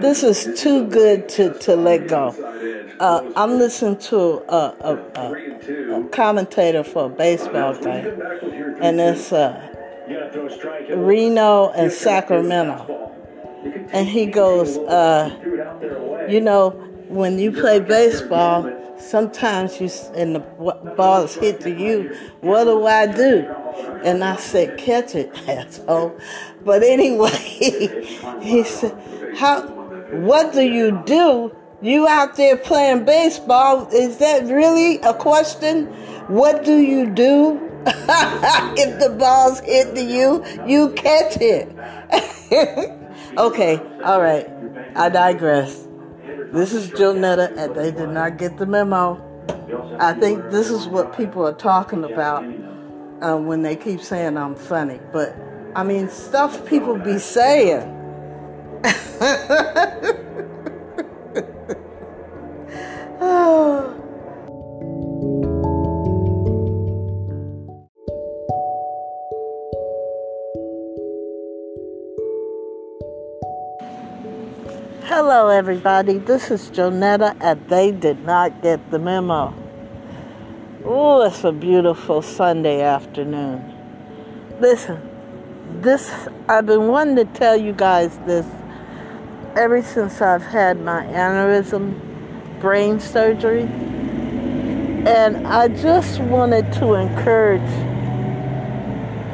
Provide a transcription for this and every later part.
this is too good to, to let go. Uh, I'm listening to a, a, a, a, commentator for a baseball game, and it's uh, Reno and Sacramento. And he goes, uh, You know, when you play baseball, sometimes you and the ball is hit to you. What do I do? And I said, Catch it, asshole. But anyway, he said, How? What do you do? You out there playing baseball? Is that really a question? What do you do if the ball's hit to you? You catch it. okay, all right. I digress. This is Jonetta, and they did not get the memo. I think this is what people are talking about uh, when they keep saying I'm funny. But I mean, stuff people be saying. Hello, everybody. This is Jonetta, and they did not get the memo. Oh, it's a beautiful Sunday afternoon. Listen, this I've been wanting to tell you guys this ever since I've had my aneurysm brain surgery. And I just wanted to encourage,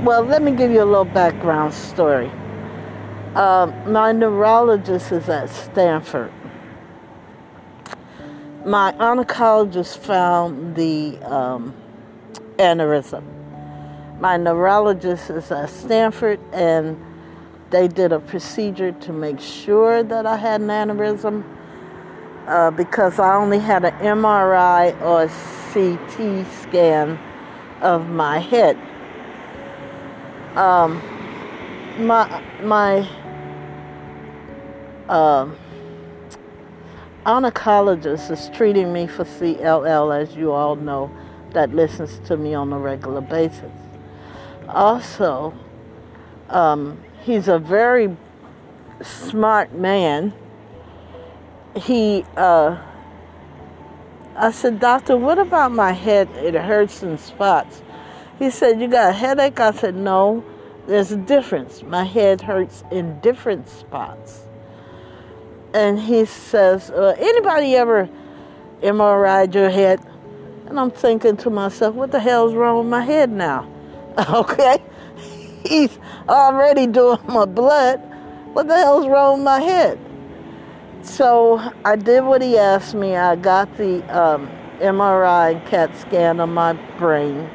well, let me give you a little background story. Um, my neurologist is at Stanford. My oncologist found the um, aneurysm. My neurologist is at Stanford, and they did a procedure to make sure that I had an aneurysm uh, because I only had an MRI or CT scan of my head. Um, my my um, oncologist is treating me for CLL, as you all know, that listens to me on a regular basis. Also, um, he's a very smart man. He, uh, I said, Doctor, what about my head? It hurts in spots. He said, You got a headache? I said, No, there's a difference. My head hurts in different spots. And he says, uh, Anybody ever MRI'd your head? And I'm thinking to myself, What the hell's wrong with my head now? Okay? He's already doing my blood. What the hell's wrong with my head? So I did what he asked me. I got the um, MRI and CAT scan on my brain.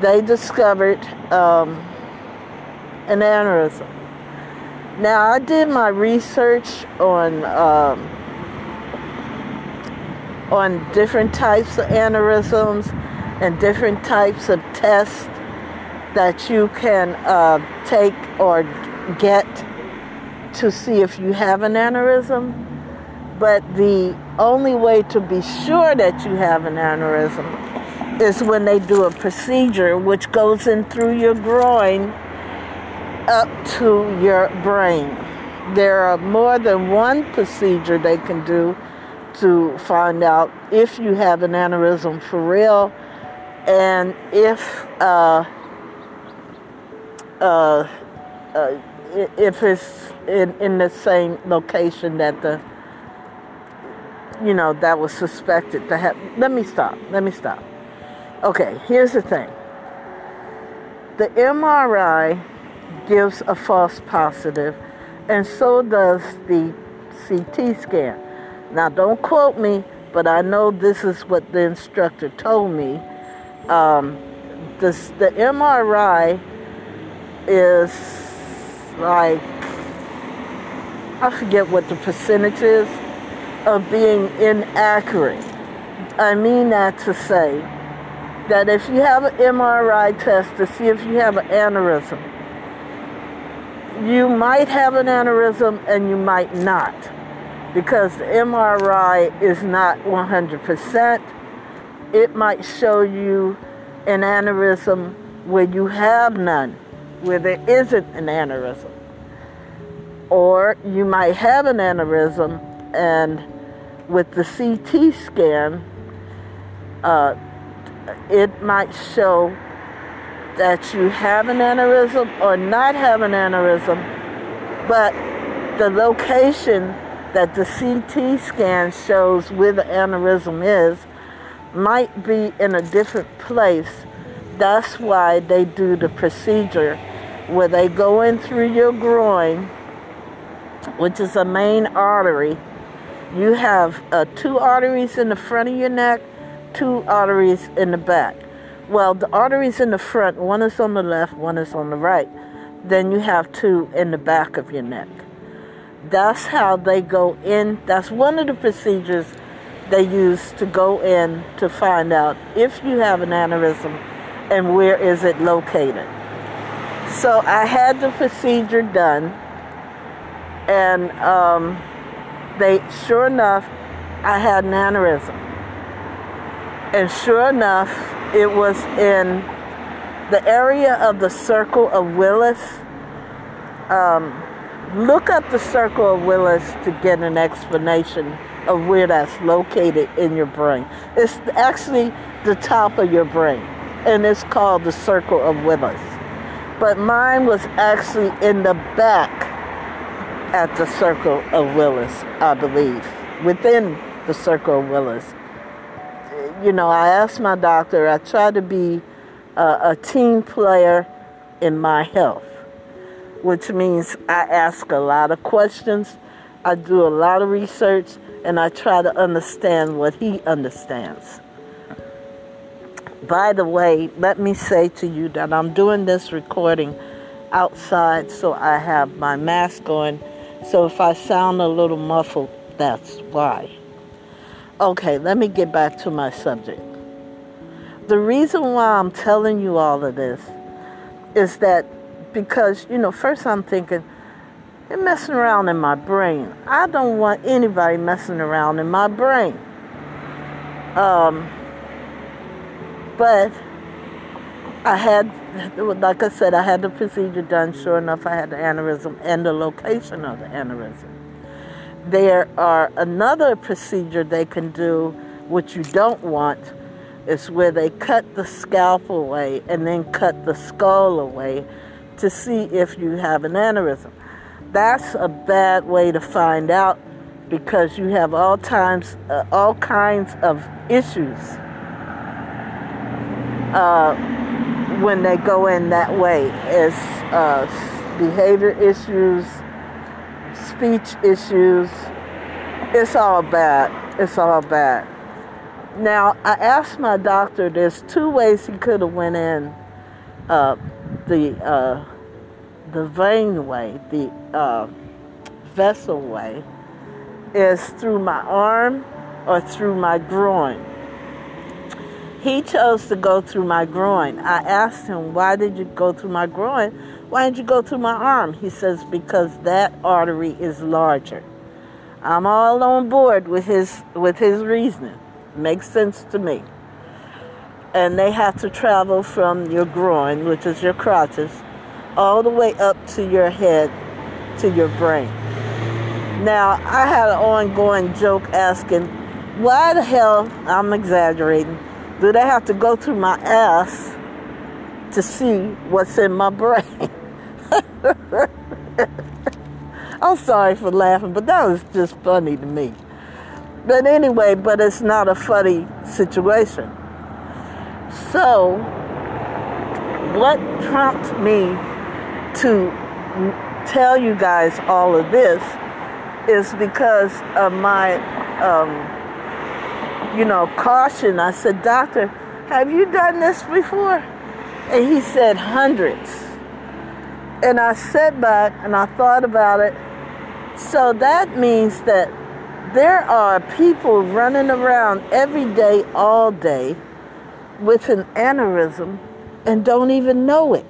They discovered um, an aneurysm. Now I did my research on um, on different types of aneurysms and different types of tests that you can uh, take or get to see if you have an aneurysm. But the only way to be sure that you have an aneurysm is when they do a procedure which goes in through your groin up to your brain. There are more than one procedure they can do to find out if you have an aneurysm for real and if uh, uh, uh, if it's in, in the same location that the you know that was suspected to have let me stop let me stop. Okay here's the thing. The mri gives a false positive and so does the ct scan. Now don't quote me but i know this is what the instructor told me. Um, this, the mri is like I forget what the percentage is of being inaccurate. I mean that to say that if you have an MRI test to see if you have an aneurysm, you might have an aneurysm and you might not because the MRI is not 100%. It might show you an aneurysm where you have none where there isn't an aneurysm. Or you might have an aneurysm, and with the CT scan, uh, it might show that you have an aneurysm or not have an aneurysm, but the location that the CT scan shows where the aneurysm is might be in a different place. That's why they do the procedure where they go in through your groin, which is a main artery. You have uh, two arteries in the front of your neck, two arteries in the back. Well, the arteries in the front, one is on the left, one is on the right. Then you have two in the back of your neck. That's how they go in. That's one of the procedures they use to go in to find out if you have an aneurysm and where is it located. So I had the procedure done, and um, they, sure enough, I had an aneurysm. And sure enough, it was in the area of the circle of Willis. Um, look up the circle of Willis to get an explanation of where that's located in your brain. It's actually the top of your brain, and it's called the circle of Willis. But mine was actually in the back at the circle of Willis, I believe, within the circle of Willis. You know, I asked my doctor, I try to be a, a team player in my health, which means I ask a lot of questions, I do a lot of research, and I try to understand what he understands. By the way, let me say to you that I'm doing this recording outside, so I have my mask on. So if I sound a little muffled, that's why. Okay, let me get back to my subject. The reason why I'm telling you all of this is that because, you know, first I'm thinking, they're messing around in my brain. I don't want anybody messing around in my brain. Um, but I had, like I said, I had the procedure done. Sure enough, I had the aneurysm and the location of the aneurysm. There are another procedure they can do, which you don't want, is where they cut the scalp away and then cut the skull away to see if you have an aneurysm. That's a bad way to find out because you have all times, uh, all kinds of issues uh, when they go in that way. It's uh, behavior issues, speech issues. It's all bad. It's all bad. Now I asked my doctor. There's two ways he could have went in. Uh, the uh, the vein way, the uh, vessel way, is through my arm or through my groin. He chose to go through my groin. I asked him, Why did you go through my groin? Why didn't you go through my arm? He says, Because that artery is larger. I'm all on board with his with his reasoning. Makes sense to me. And they have to travel from your groin, which is your crotches, all the way up to your head, to your brain. Now, I had an ongoing joke asking, why the hell, I'm exaggerating, do they have to go through my ass to see what's in my brain? I'm sorry for laughing, but that was just funny to me. But anyway, but it's not a funny situation. So, what prompted me to tell you guys all of this is because of my, um, you know, caution. I said, Doctor, have you done this before? And he said, hundreds. And I sat back and I thought about it. So that means that there are people running around every day, all day, with an aneurysm and don't even know it.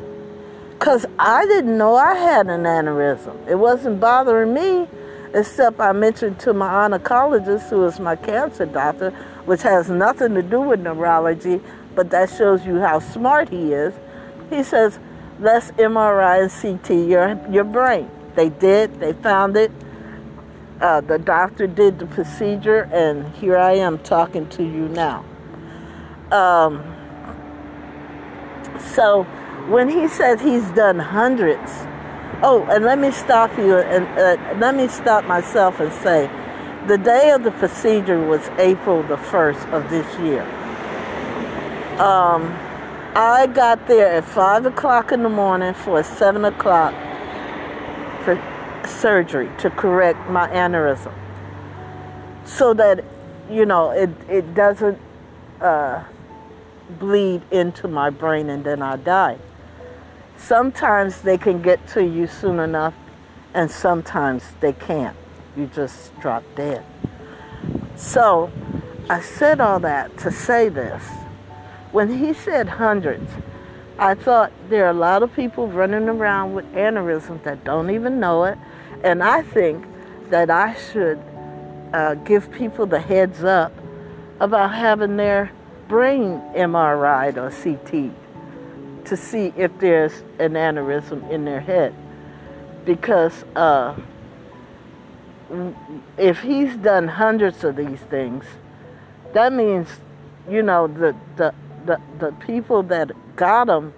Because I didn't know I had an aneurysm. It wasn't bothering me, except I mentioned to my oncologist, who is my cancer doctor, which has nothing to do with neurology, but that shows you how smart he is. He says, let's MRI and CT your, your brain. They did. They found it. Uh, the doctor did the procedure, and here I am talking to you now. Um, so when he says he's done hundreds, oh, and let me stop you and uh, let me stop myself and say, the day of the procedure was April the first of this year. Um, I got there at five o'clock in the morning for a seven o'clock for surgery to correct my aneurysm, so that you know it it doesn't. Uh, bleed into my brain and then I die. Sometimes they can get to you soon enough, and sometimes they can't. You just drop dead. So I said all that to say this. When he said hundreds, I thought there are a lot of people running around with aneurysms that don't even know it, and I think that I should uh, give people the heads up about having their brain MRI or CT to see if there's an aneurysm in their head. Because uh, if he's done hundreds of these things, that means, you know, the, the, the, the people that got him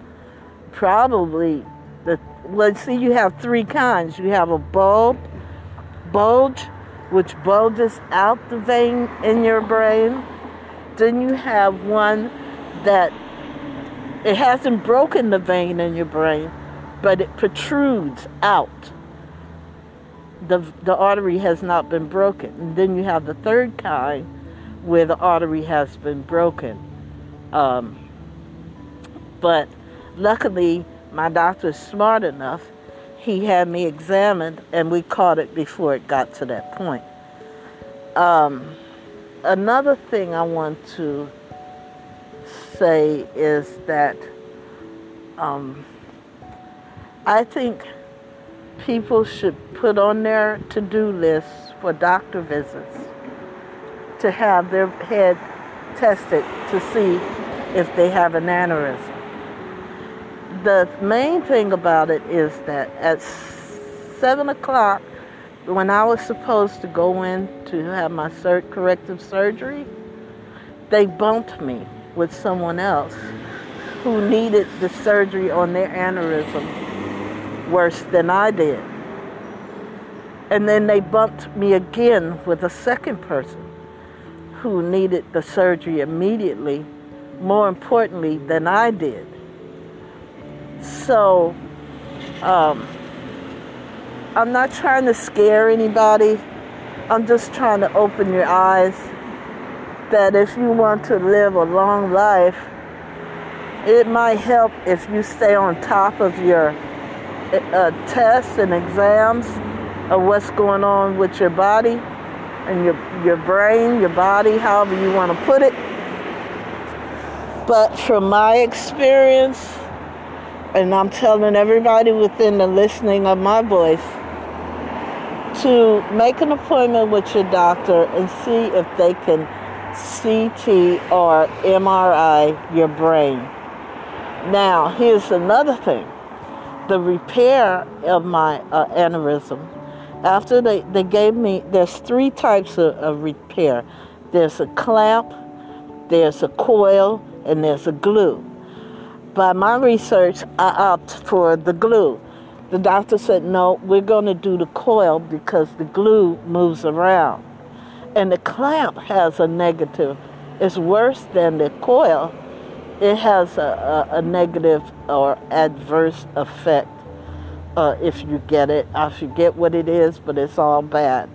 probably, the, let's see, you have three kinds. You have a bulb, bulge, which bulges out the vein in your brain then you have one that it hasn't broken the vein in your brain, but it protrudes out. The, the artery has not been broken. And then you have the third kind where the artery has been broken. Um, but luckily, my doctor is smart enough. He had me examined, and we caught it before it got to that point. Um, another thing I want to say is that um, I think people should put on their to do list for doctor visits to have their head tested to see if they have an aneurysm. The main thing about it is that at 7 o'clock, when I was supposed to go in to have my sur- corrective surgery, they bumped me with someone else who needed the surgery on their aneurysm worse than I did. And then they bumped me again with a second person who needed the surgery immediately, more importantly than I did. So, um, I'm not trying to scare anybody. I'm just trying to open your eyes that if you want to live a long life, it might help if you stay on top of your uh, tests and exams of what's going on with your body and your, your brain, your body, however you want to put it. But from my experience, and I'm telling everybody within the listening of my voice, to make an appointment with your doctor and see if they can CT or MRI your brain. Now, here's another thing the repair of my uh, aneurysm. After they, they gave me, there's three types of, of repair there's a clamp, there's a coil, and there's a glue. By my research, I opt for the glue the doctor said, no, we're going to do the coil because the glue moves around. And the clamp has a negative. It's worse than the coil. It has a, a, a negative or adverse effect uh, if you get it. I forget what it is, but it's all bad.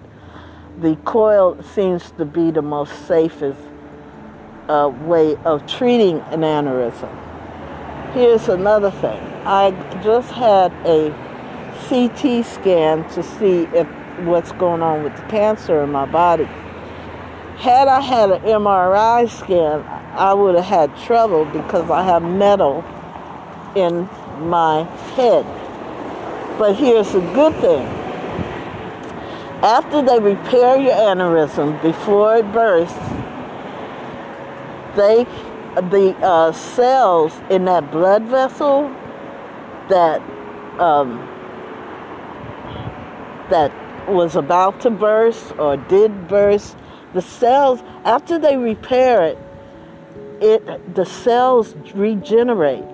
The coil seems to be the most safest uh, way of treating an aneurysm. Here's another thing. I just had a CT scan to see if what's going on with the cancer in my body. Had I had an MRI scan, I would have had trouble because I have metal in my head. But here's the good thing. After they repair your aneurysm before it bursts, they the uh, cells in that blood vessel that um, that was about to burst or did burst, the cells, after they repair it, it the cells regenerate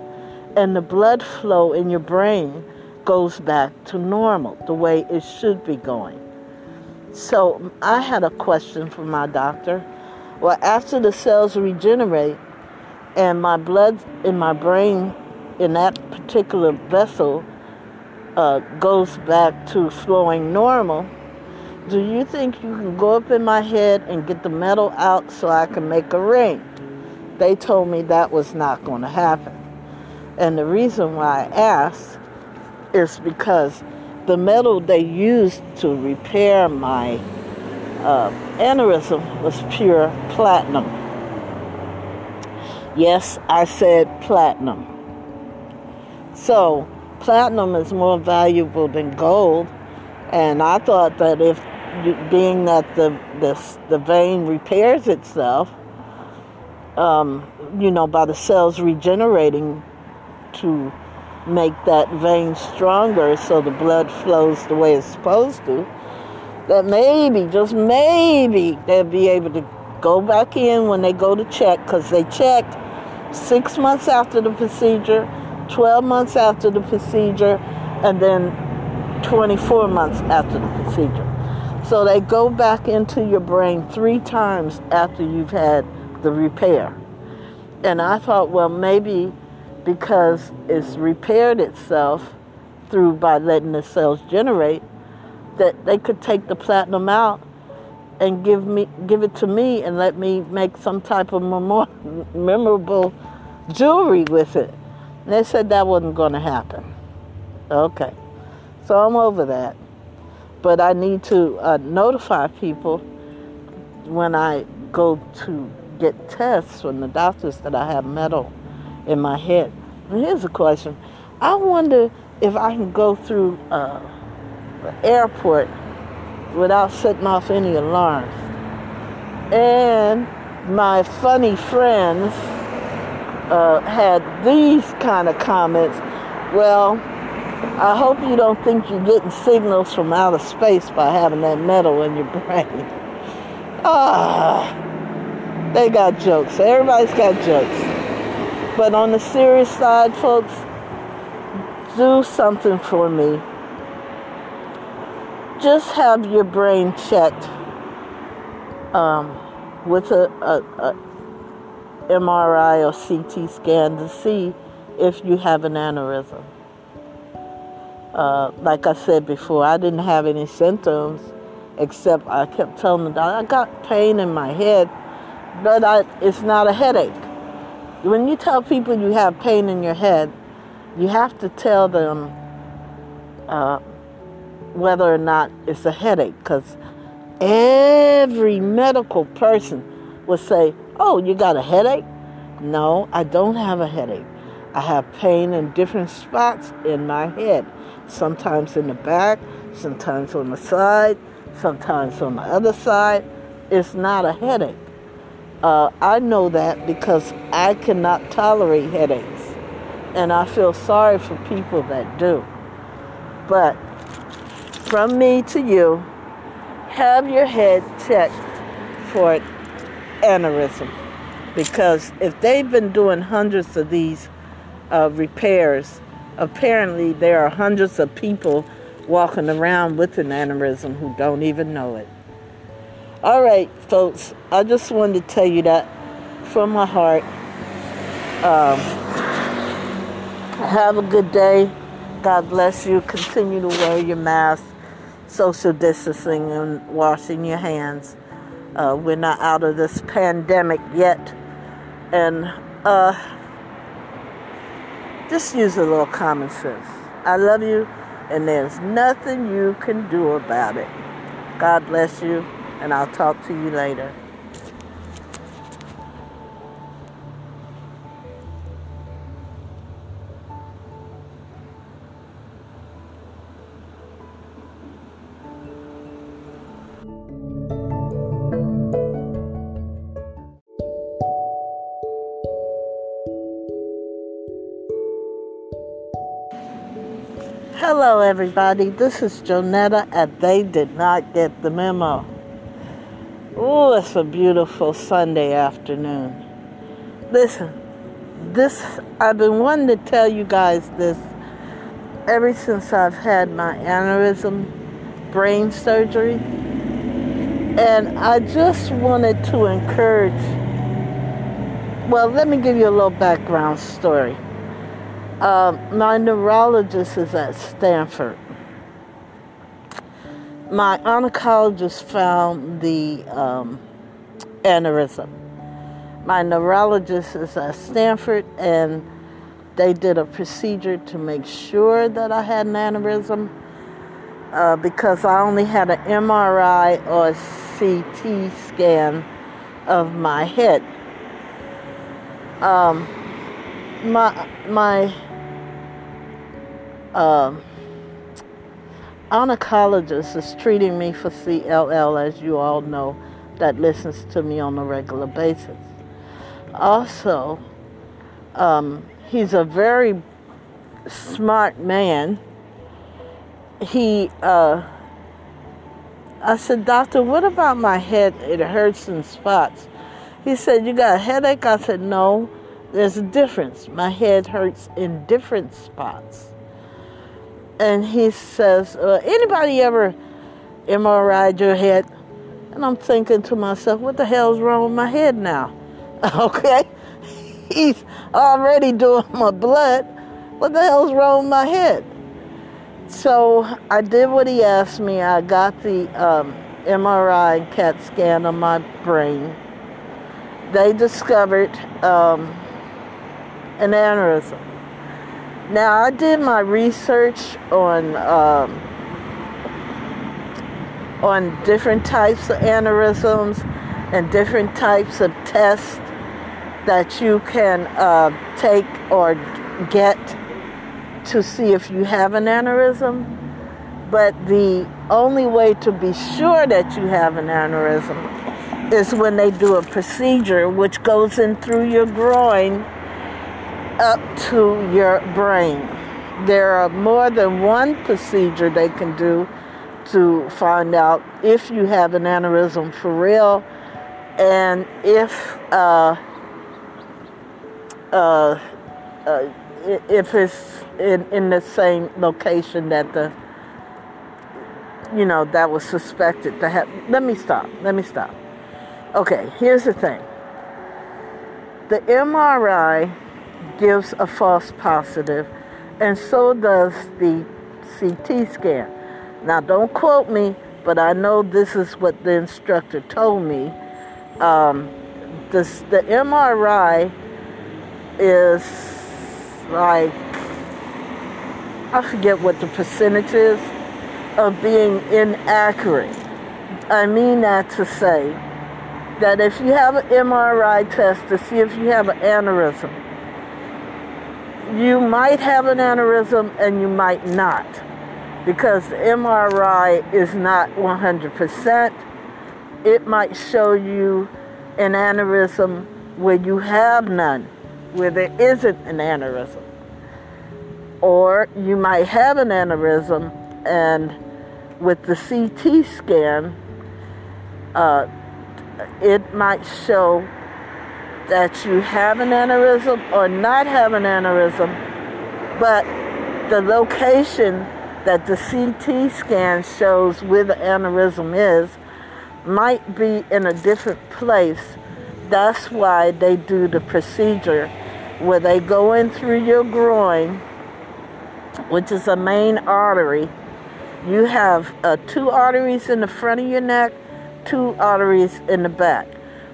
and the blood flow in your brain goes back to normal, the way it should be going. So I had a question for my doctor. Well, after the cells regenerate and my blood in my brain in that particular vessel uh, goes back to flowing normal, do you think you can go up in my head and get the metal out so I can make a ring? They told me that was not going to happen. And the reason why I asked is because the metal they used to repair my uh, aneurysm was pure platinum. Yes, I said platinum. So, platinum is more valuable than gold, and I thought that if, being that the, the, the vein repairs itself, um, you know, by the cells regenerating to make that vein stronger so the blood flows the way it's supposed to, that maybe, just maybe, they'll be able to go back in when they go to check because they checked six months after the procedure, 12 months after the procedure, and then 24 months after the procedure. So they go back into your brain three times after you've had the repair. And I thought, well, maybe because it's repaired itself through by letting the cells generate, that they could take the platinum out and give me give it to me and let me make some type of memor- memorable jewelry with it. And they said that wasn't going to happen. Okay, so I'm over that, but I need to uh, notify people when I go to get tests from the doctors that I have metal in my head. And here's a question. I wonder if I can go through uh, the airport without setting off any alarms. And my funny friends uh, had these kind of comments. Well, I hope you don't think you're getting signals from outer space by having that metal in your brain. Ah, they got jokes. Everybody's got jokes. But on the serious side, folks, do something for me. Just have your brain checked um, with a, a, a MRI or CT scan to see if you have an aneurysm. Uh, like I said before, I didn't have any symptoms except I kept telling the doctor I got pain in my head, but I, it's not a headache. When you tell people you have pain in your head, you have to tell them uh, whether or not it's a headache because every medical person will say, Oh, you got a headache? No, I don't have a headache. I have pain in different spots in my head. Sometimes in the back, sometimes on the side, sometimes on the other side. It's not a headache. Uh, I know that because I cannot tolerate headaches. And I feel sorry for people that do. But from me to you, have your head checked for aneurysm. Because if they've been doing hundreds of these uh, repairs, apparently there are hundreds of people walking around with an aneurysm who don't even know it. All right, folks, I just wanted to tell you that from my heart. Um, have a good day. God bless you. Continue to wear your mask, social distancing, and washing your hands. Uh, we're not out of this pandemic yet. And uh, just use a little common sense. I love you, and there's nothing you can do about it. God bless you and I'll talk to you later. Hello, everybody. This is Jonetta, and they did not get the memo. Oh, it's a beautiful Sunday afternoon. Listen, this I've been wanting to tell you guys this ever since I've had my aneurysm brain surgery. And I just wanted to encourage well, let me give you a little background story. Um, my neurologist is at Stanford. My oncologist found the um, aneurysm. My neurologist is at Stanford, and they did a procedure to make sure that I had an aneurysm uh, because I only had an MRI or CT scan of my head um, my my um, oncologist is treating me for CLL, as you all know, that listens to me on a regular basis. Also, um, he's a very smart man. He, uh, I said, Doctor, what about my head? It hurts in spots. He said, You got a headache? I said, No, there's a difference. My head hurts in different spots. And he says, Anybody ever MRI'd your head? And I'm thinking to myself, What the hell's wrong with my head now? Okay? He's already doing my blood. What the hell's wrong with my head? So I did what he asked me. I got the um, MRI and CAT scan on my brain they discovered um, an aneurysm. Now, I did my research on um, on different types of aneurysms and different types of tests that you can uh, take or get to see if you have an aneurysm. But the only way to be sure that you have an aneurysm is when they do a procedure which goes in through your groin up to your brain. There are more than one procedure they can do to find out if you have an aneurysm for real and if uh, uh, uh, if it's in, in the same location that the you know that was suspected to have. Let me stop. Let me stop. Okay, here's the thing. The MRI gives a false positive, and so does the CT scan. Now, don't quote me, but I know this is what the instructor told me. Um, this, the MRI is like, I forget what the percentage is of being inaccurate. I mean that to say that if you have an MRI test to see if you have an aneurysm, you might have an aneurysm and you might not because the MRI is not 100%. It might show you an aneurysm where you have none, where there isn't an aneurysm. Or you might have an aneurysm and with the CT scan, uh, it might show that you have an aneurysm or not have an aneurysm, but the location that the CT scan shows where the aneurysm is might be in a different place. That's why they do the procedure where they go in through your groin, which is a main artery. You have uh, two arteries in the front of your neck two arteries in the back.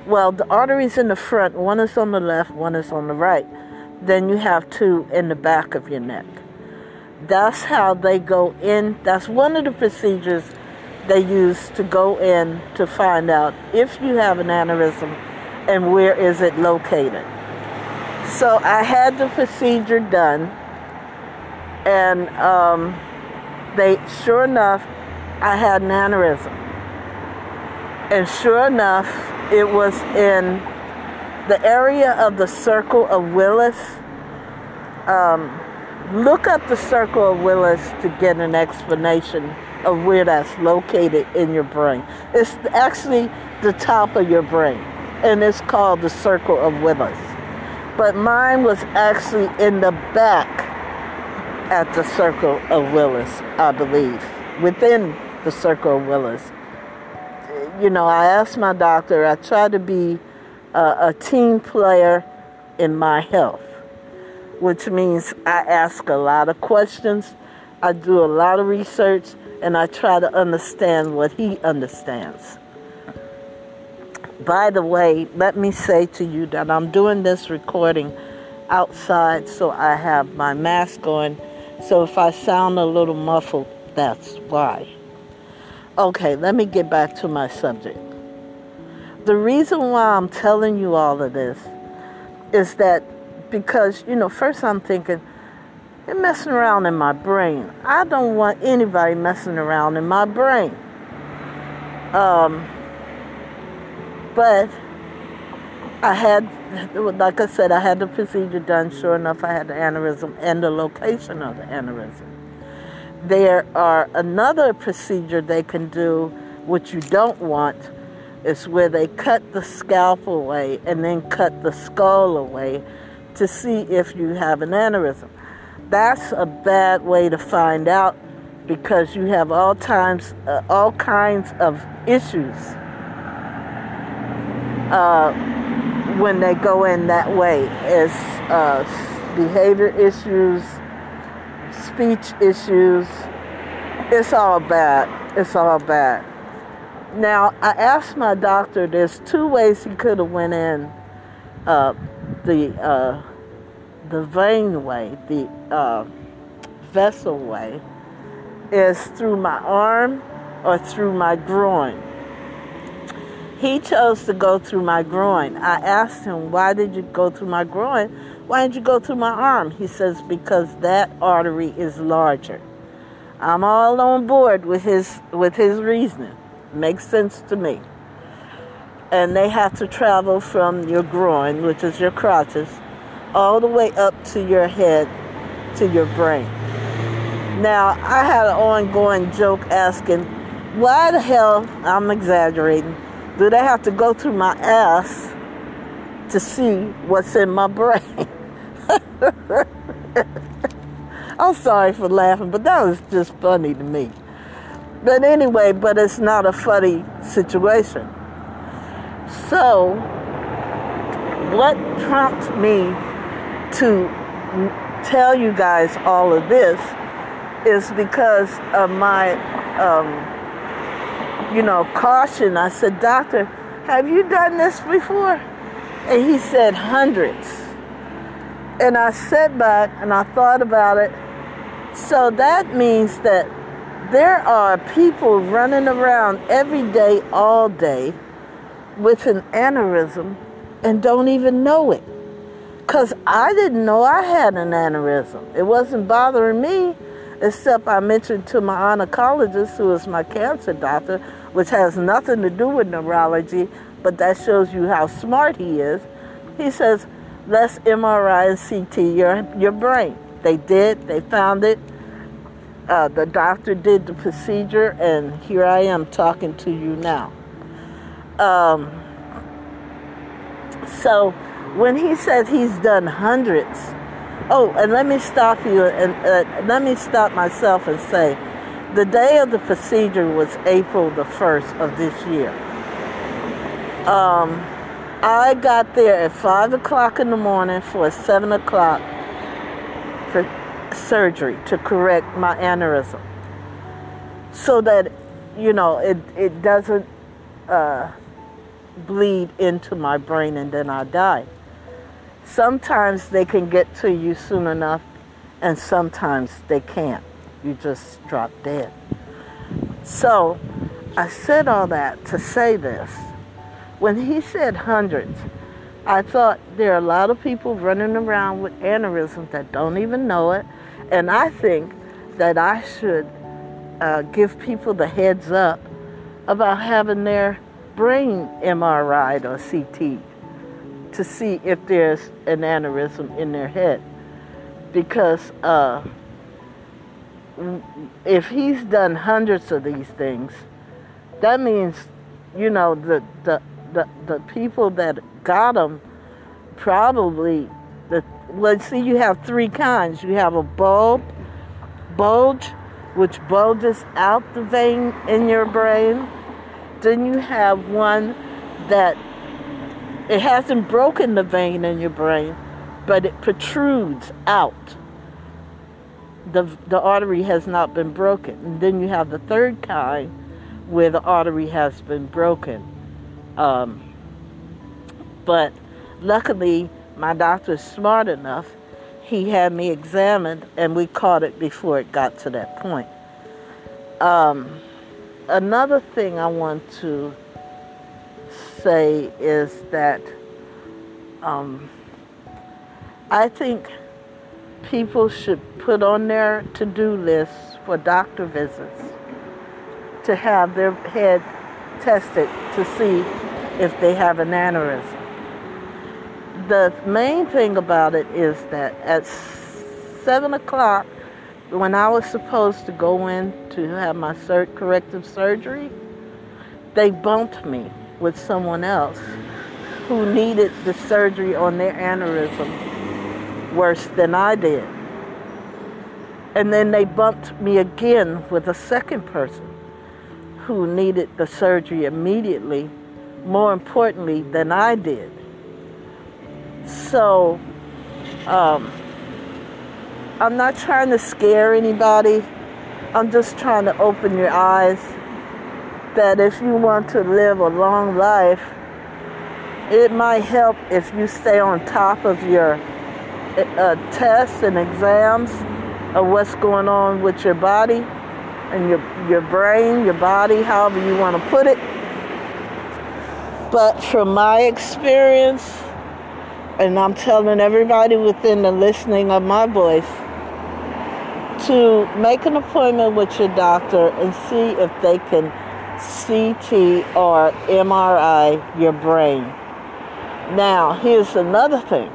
Well, the arteries in the front, one is on the left, one is on the right. Then you have two in the back of your neck. That's how they go in. That's one of the procedures they use to go in to find out if you have an aneurysm and where is it located. So I had the procedure done, and um, they, sure enough, I had an aneurysm. And sure enough, it was in the area of the circle of Willis. Um, look up the circle of Willis to get an explanation of where that's located in your brain. It's actually the top of your brain, and it's called the circle of Willis. But mine was actually in the back at the circle of Willis, I believe, within the circle of Willis. You know, I asked my doctor, I try to be a, a team player in my health, which means I ask a lot of questions, I do a lot of research, and I try to understand what he understands. By the way, let me say to you that I'm doing this recording outside, so I have my mask on. So if I sound a little muffled, that's why. Okay, let me get back to my subject. The reason why I'm telling you all of this is that because, you know, first I'm thinking, they're messing around in my brain. I don't want anybody messing around in my brain. Um, but I had, like I said, I had the procedure done. Sure enough, I had the aneurysm and the location of the aneurysm. There are another procedure they can do, which you don't want, is where they cut the scalp away and then cut the skull away to see if you have an aneurysm. That's a bad way to find out because you have all times, uh, all kinds of issues uh, when they go in that way. It's uh, behavior issues, speech issues. It's all bad. It's all bad. Now I asked my doctor. There's two ways he could have went in. Uh, the uh, the vein way, the uh, vessel way, is through my arm or through my groin. He chose to go through my groin. I asked him, Why did you go through my groin? Why didn't you go through my arm? He says, Because that artery is larger. I'm all on board with his with his reasoning. Makes sense to me. And they have to travel from your groin, which is your crotches, all the way up to your head, to your brain. Now, I had an ongoing joke asking, why the hell, I'm exaggerating, do they have to go through my ass to see what's in my brain? I'm sorry for laughing, but that was just funny to me. But anyway, but it's not a funny situation. So, what prompts me to tell you guys all of this is because of my, um, you know, caution. I said, Doctor, have you done this before? And he said, hundreds. And I sat back and I thought about it. So that means that there are people running around every day, all day, with an aneurysm and don't even know it. Because I didn't know I had an aneurysm. It wasn't bothering me, except I mentioned to my oncologist, who is my cancer doctor, which has nothing to do with neurology, but that shows you how smart he is. He says, let's MRI and CT your, your brain. They did, they found it. Uh, the doctor did the procedure, and here I am talking to you now. Um, so when he says he's done hundreds, oh, and let me stop you and uh, let me stop myself and say, the day of the procedure was April the first of this year. Um, I got there at five o'clock in the morning for a seven o'clock for surgery to correct my aneurysm, so that you know it it doesn't. Uh, bleed into my brain and then I die. Sometimes they can get to you soon enough, and sometimes they can't. You just drop dead. So I said all that to say this. When he said hundreds, I thought there are a lot of people running around with aneurysms that don't even know it, and I think that I should uh, give people the heads up about having their brain MRI or CT to see if there's an aneurysm in their head. because uh, if he's done hundreds of these things, that means, you know, the the the, the people that got them probably the well see you have three kinds. You have a bulb bulge which bulges out the vein in your brain. Then you have one that it hasn't broken the vein in your brain, but it protrudes out. The, the artery has not been broken. And then you have the third kind where the artery has been broken. Um, but luckily, my doctor is smart enough. He had me examined, and we caught it before it got to that point. Um, another thing I want to say is that um, I think people should put on their to do list for doctor visits to have their head tested to see if they have an aneurysm. The main thing about it is that at 7 o'clock, when I was supposed to go in to have my sur- corrective surgery, they bumped me with someone else who needed the surgery on their aneurysm worse than I did. And then they bumped me again with a second person who needed the surgery immediately, more importantly than I did. So, um, I'm not trying to scare anybody. I'm just trying to open your eyes that if you want to live a long life, it might help if you stay on top of your uh, tests and exams of what's going on with your body and your your brain, your body, however you want to put it. But from my experience, and I'm telling everybody within the listening of my voice, to make an appointment with your doctor and see if they can CT or MRI your brain. Now, here's another thing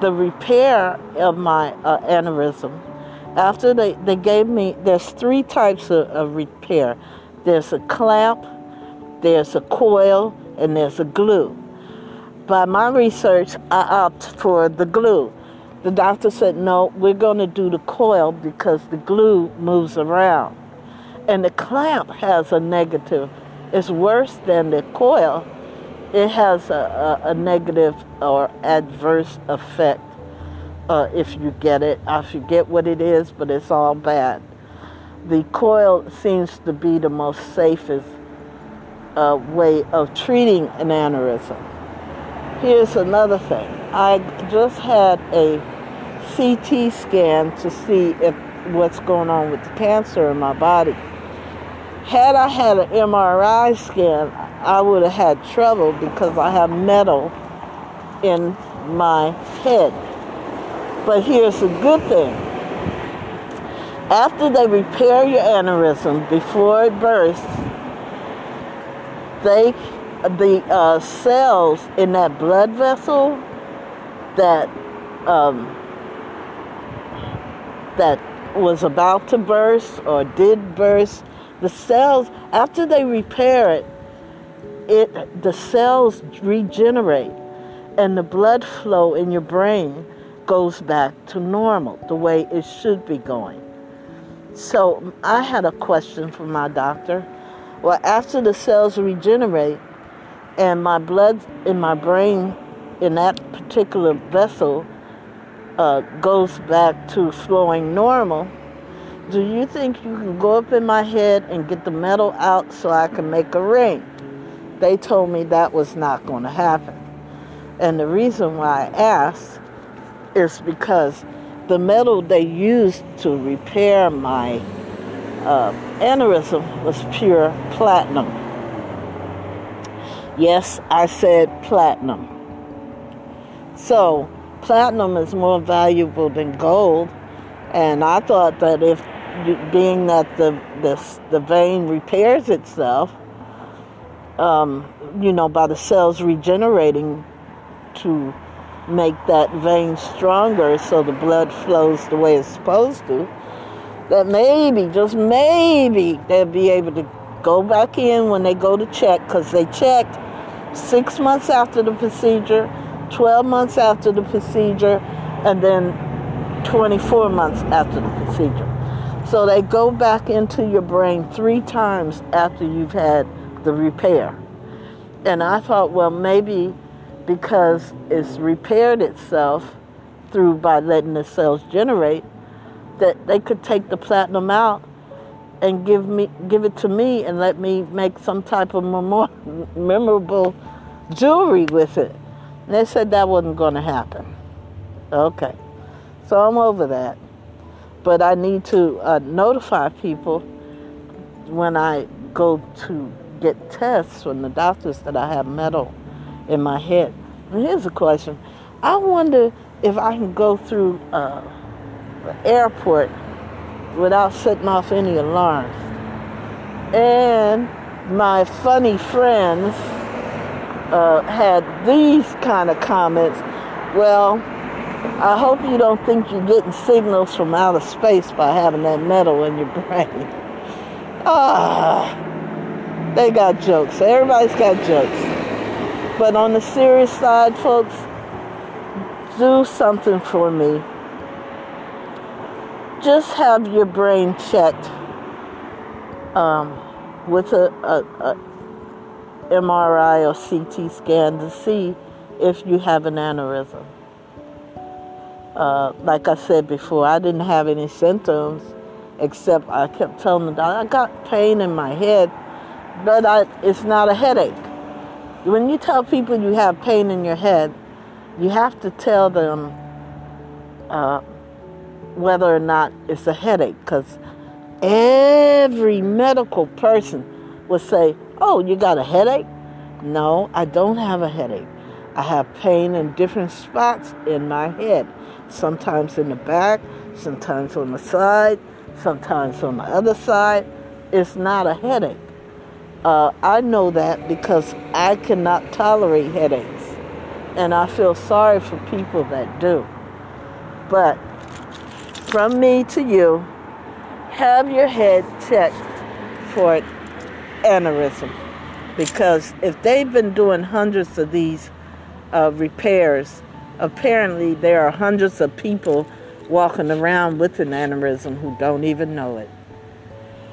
the repair of my uh, aneurysm. After they, they gave me, there's three types of, of repair there's a clamp, there's a coil, and there's a glue. By my research, I opt for the glue. The doctor said, no, we're going to do the coil because the glue moves around and the clamp has a negative. It's worse than the coil. It has a, a, a negative or adverse effect uh, if you get it. I forget what it is, but it's all bad. The coil seems to be the most safest uh, way of treating an aneurysm. Here's another thing. I just had a CT scan to see if what's going on with the cancer in my body had I had an MRI scan, I would have had trouble because I have metal in my head. But here's the good thing. After they repair your aneurysm before it bursts, they the uh, cells in that blood vessel that um, that was about to burst or did burst the cells, after they repair it, it the cells regenerate and the blood flow in your brain goes back to normal, the way it should be going. So I had a question for my doctor. Well, after the cells regenerate and my blood in my brain in that particular vessel uh, goes back to flowing normal, do you think you can go up in my head and get the metal out so I can make a ring? They told me that was not going to happen. And the reason why I asked is because the metal they used to repair my uh, aneurysm was pure platinum. Yes, I said platinum. So, platinum is more valuable than gold. And I thought that if being that the the, the vein repairs itself, um, you know, by the cells regenerating to make that vein stronger so the blood flows the way it's supposed to, that maybe, just maybe, they'll be able to go back in when they go to check because they checked six months after the procedure, 12 months after the procedure, and then 24 months after the procedure. So they go back into your brain three times after you've had the repair. And I thought, well, maybe because it's repaired itself through by letting the cells generate, that they could take the platinum out and give me give it to me and let me make some type of memorable jewelry with it. And they said that wasn't going to happen. Okay, so I'm over that but I need to uh, notify people when I go to get tests from the doctors that I have metal in my head. And here's a question I wonder if I can go through uh, the airport without setting off any alarms. And my funny friends uh, had these kind of comments. Well, I hope you don't think you're getting signals from outer space by having that metal in your brain. Ah, they got jokes. Everybody's got jokes. But on the serious side, folks, do something for me. Just have your brain checked um, with a, a, a MRI or CT scan to see if you have an aneurysm. Uh, like I said before, I didn't have any symptoms except I kept telling the doctor, I got pain in my head, but I, it's not a headache. When you tell people you have pain in your head, you have to tell them uh, whether or not it's a headache because every medical person will say, Oh, you got a headache? No, I don't have a headache. I have pain in different spots in my head sometimes in the back, sometimes on the side, sometimes on the other side. It's not a headache. Uh, I know that because I cannot tolerate headaches. And I feel sorry for people that do. But from me to you, have your head checked for aneurysm. Because if they've been doing hundreds of these uh, repairs apparently there are hundreds of people walking around with an aneurysm who don't even know it.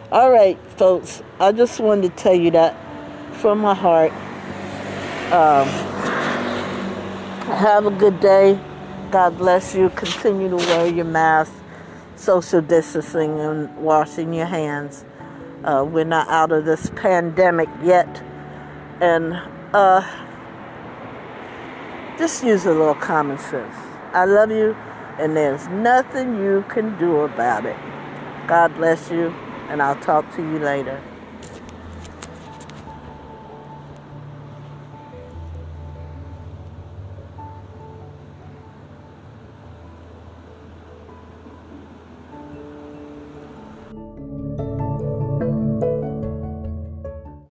All right, folks, I just wanted to tell you that from my heart. Um, have a good day. God bless you. Continue to wear your mask, social distancing, and washing your hands. Uh, we're not out of this pandemic yet. And, uh, just use a little common sense. I love you, and there's nothing you can do about it. God bless you, and I'll talk to you later.